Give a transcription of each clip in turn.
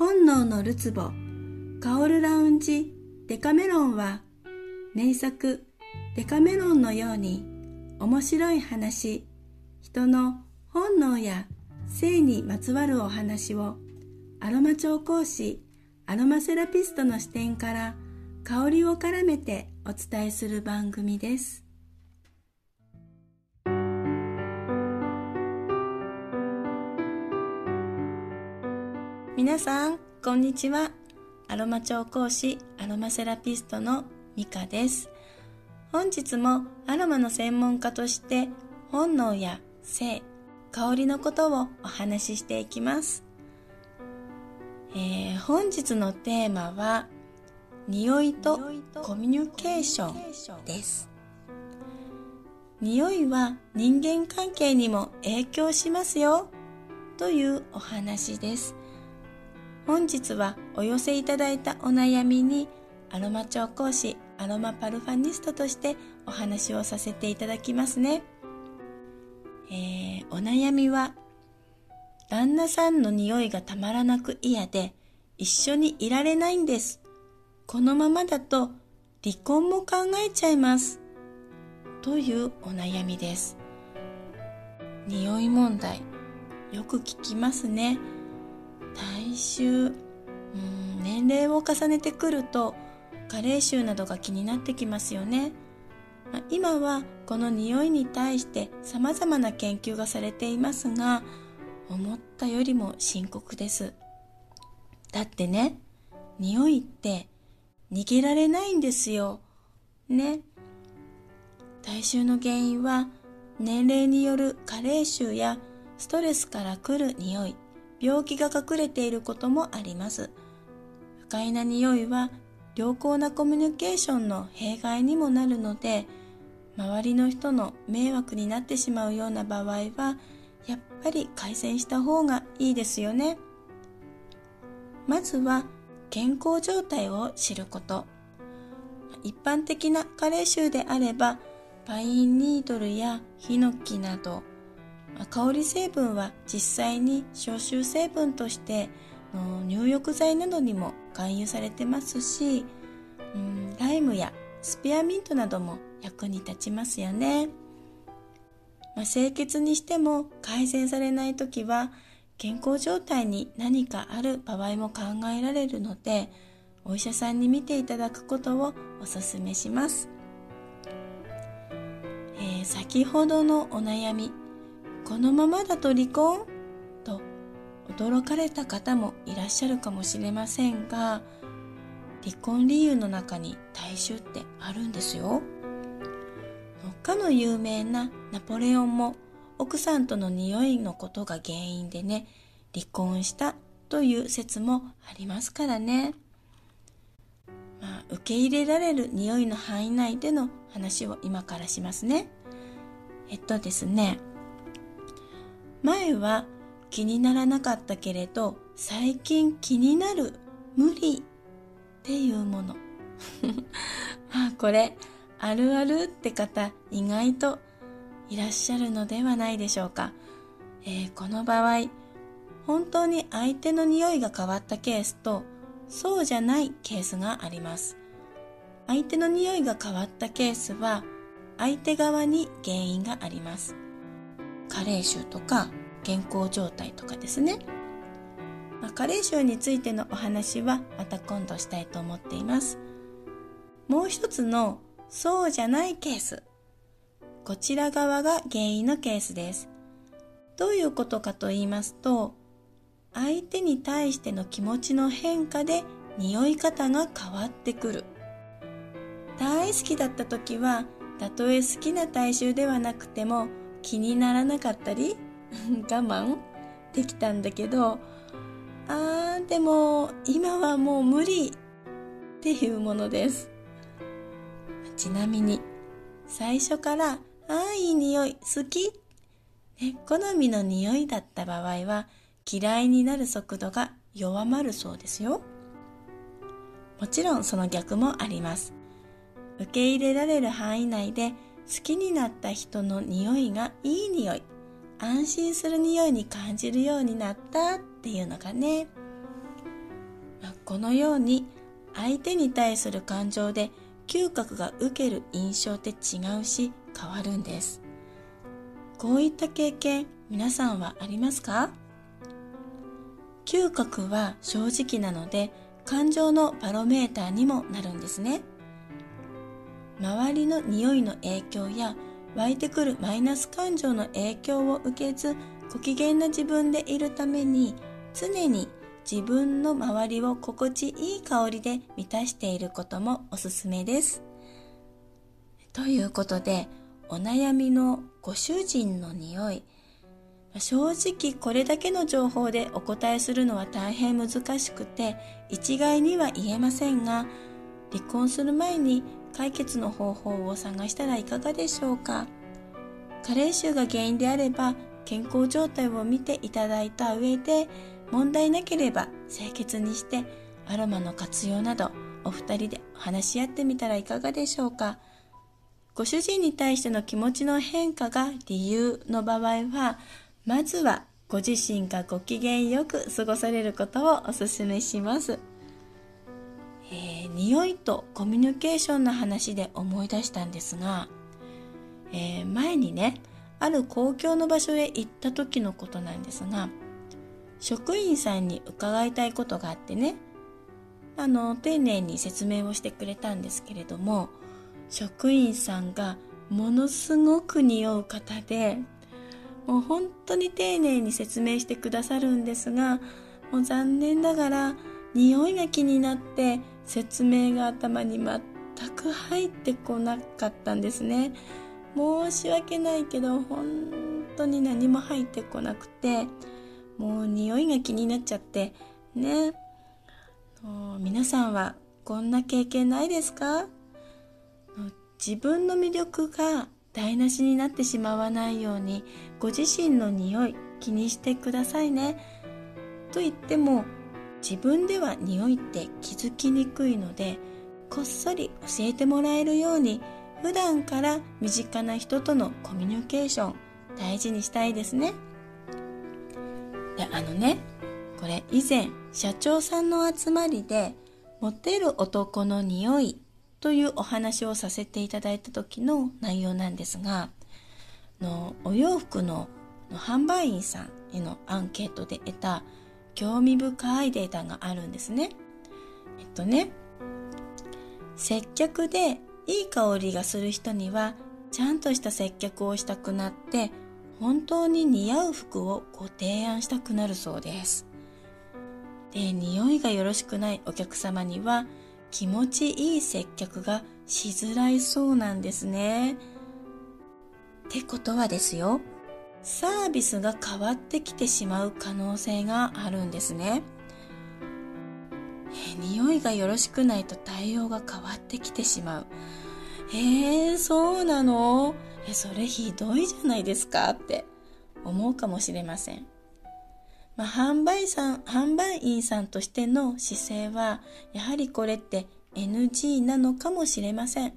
本能のるつぼ香るラウンジデカメロンは名作デカメロンのように面白い話人の本能や性にまつわるお話をアロマ調香師アロマセラピストの視点から香りを絡めてお伝えする番組です。皆さんこんにちは。アロマ調香師アロマセラピストのミカです。本日もアロマの専門家として本能や性香りのことをお話ししていきます、えー、本日のテーマは匂いとコミュニケーションです。匂いは人間関係にも影響しますよ。というお話です。本日はお寄せいただいたお悩みにアロマ調香師アロマパルファニストとしてお話をさせていただきますね、えー、お悩みは旦那さんの匂いがたまらなく嫌で一緒にいられないんです。このままだと離婚も考えちゃいます。というお悩みです。匂い問題よく聞きますね。臭うん年齢を重ねてくると加齢臭などが気になってきますよね、ま今はこの匂いに対して様々な研究がされていますが思ったよりも深刻です。だってね匂いって逃げられないんですよ。ね。体臭の原因は年齢による加齢臭やストレスから来る匂い。病気が隠れていることもあります。不快な匂いは良好なコミュニケーションの弊害にもなるので周りの人の迷惑になってしまうような場合はやっぱり改善した方がいいですよね。まずは健康状態を知ること。一般的な加齢臭であればパインニードルやヒノキなど香り成分は実際に消臭成分として入浴剤などにも含有されてますし、うん、ライムやスペアミントなども役に立ちますよね、まあ、清潔にしても改善されない時は健康状態に何かある場合も考えられるのでお医者さんに見ていただくことをおすすめします、えー、先ほどのお悩みこのままだと離婚？と驚かれた方もいらっしゃるかもしれませんが離婚理由の中に大衆ってあるんですよ。かの有名なナポレオンも奥さんとの匂いのことが原因でね離婚したという説もありますからね、まあ、受け入れられる匂いの範囲内での話を今からしますね。えっとですね前は気にならなかったけれど最近気になる無理っていうもの。あこれあるあるって方意外といらっしゃるのではないでしょうか、えー、この場合本当に相手の匂いが変わったケースとそうじゃないケースがあります。相手の匂いが変わったケースは相手側に原因があります。加齢臭とか健康状態とかですね、まあ、加齢臭についてのお話はまた今度したいと思っています。もう一つのそうじゃないケース。こちら側が原因のケースです。どういうことかと言いますと相手に対しての気持ちの変化で匂い方が変わってくる。大好きだった時はたとえ好きな体臭ではなくても気にならなかったり 我慢できたんだけどあーでも今はもう無理っていうものです。ちなみに最初から「ああいい匂い好き」ね、好みの匂いだった場合は嫌いになる速度が弱まるそうですよ。もちろんその逆もあります。受け入れられる範囲内で好きになった人の匂いがいい匂い。安心する匂いに感じるようになったっていうのがね。まこのように相手に対する感情で嗅覚が受ける印象って違うし変わるんです。こういった経験皆さんはありますか？嗅覚は正直なので感情のバロメーターにもなるんですね。周りの匂いの影響や湧いてくるマイナス感情の影響を受けずご機嫌な自分でいるために常に自分の周りを心地いい香りで満たしていることもおすすめです。ということでお悩みのご主人の匂い正直これだけの情報でお答えするのは大変難しくて一概には言えませんが離婚する前に解決の方法を探したらいかがでしょうか？加齢臭が原因であれば健康状態を見ていただいた上で問題なければ清潔にしてアロマの活用などお二人で話し合ってみたらいかがでしょうか？ご主人に対しての気持ちの変化が理由の場合はまずはご自身がご機嫌よく過ごされることをお勧めします。えー、匂いとコミュニケーションの話で思い出したんですが、えー、前にねある公共の場所へ行った時のことなんですが職員さんに伺いたいことがあってねあの丁寧に説明をしてくれたんですけれども職員さんがものすごく匂う方でもう本当に丁寧に説明してくださるんですがもう残念ながら匂いが気になって説明が頭に全く入ってこなかったんですね。申し訳ないけど本当に何も入ってこなくてもう匂いが気になっちゃって。ね。皆さんはこんな経験ないですか？自分の魅力が台無しになってしまわないようにご自身の匂い気にしてくださいね。と言っても自分では匂いって気づきにくいのでこっそり教えてもらえるように普段から身近な人とのコミュニケーション大事にしたいですね。であのねこれ以前社長さんの集まりでモテる男の匂いというお話をさせていただいた時の内容なんですがのお洋服の販売員さんへのアンケートで得た興味深いデータがあるんですね。えっとね、接客でいい香りがする人にはちゃんとした接客をしたくなって本当に似合う服をご提案したくなるそうです。で、匂いがよろしくないお客様には気持ちいい接客がしづらいそうなんですね。ってことはですよ。サービスが変わってきてしまう可能性があるんですね。え匂いがよろしくないと対応が変わってきてしまう。えー、そうなの？え、それひどいじゃないですかって思うかもしれません。まあ、販売さん、販売員さんとしての姿勢は、やはりこれって NG なのかもしれません。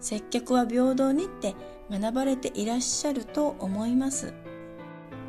接客は平等にって学ばれていらっしゃると思います。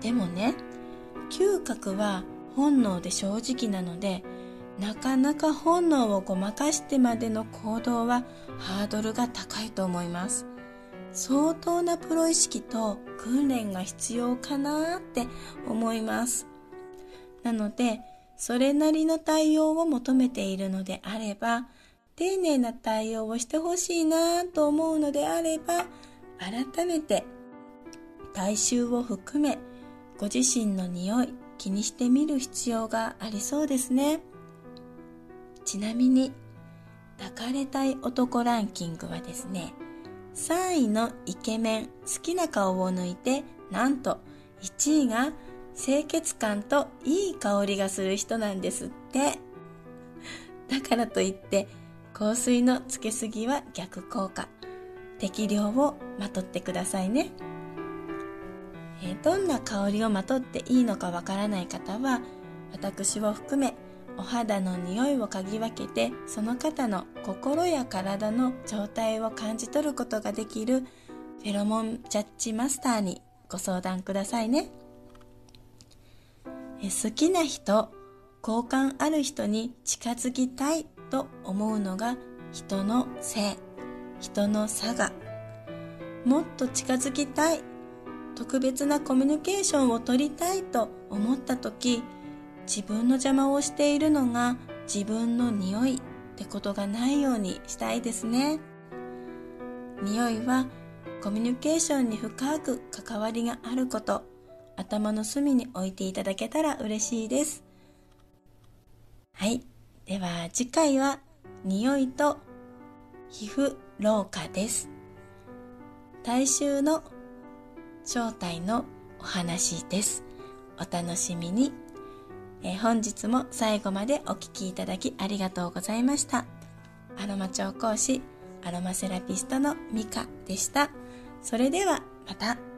でもね嗅覚は本能で正直なのでなかなか本能をごまかしてまでの行動はハードルが高いと思います。相当なプロ意識と訓練が必要かなって思います。なのでそれなりの対応を求めているのであれば丁寧な対応をしてほしいなと思うのであれば改めて体臭を含めご自身の匂い気にしてみる必要がありそうですね。ちなみに抱かれたい男ランキングはですね3位のイケメン好きな顔を抜いてなんと1位が清潔感といい香りがする人なんですって。だからといって香水のつけすぎは逆効果。適量をまとってくださいね、えどんな香りをまとっていいのかわからない方は私を含めお肌の匂いを嗅ぎ分けてその方の心や体の状態を感じ取ることができるフェロモンジャッジマスターにご相談くださいね。好きな人好感ある人に近づきたいと思うのが人の性、人の差が。もっと近づきたい、特別なコミュニケーションを取りたいと思った時、自分の邪魔をしているのが自分の匂いってことがないようにしたいですね。匂いはコミュニケーションに深く関わりがあること、頭の隅に置いていただけたら嬉しいです。はい。では次回は匂いと皮膚老化です。体臭の正体のお話です。お楽しみに。え本日も最後までお聴きいただきありがとうございました。アロマ調講師、アロマセラピストのミカでした。それではまた。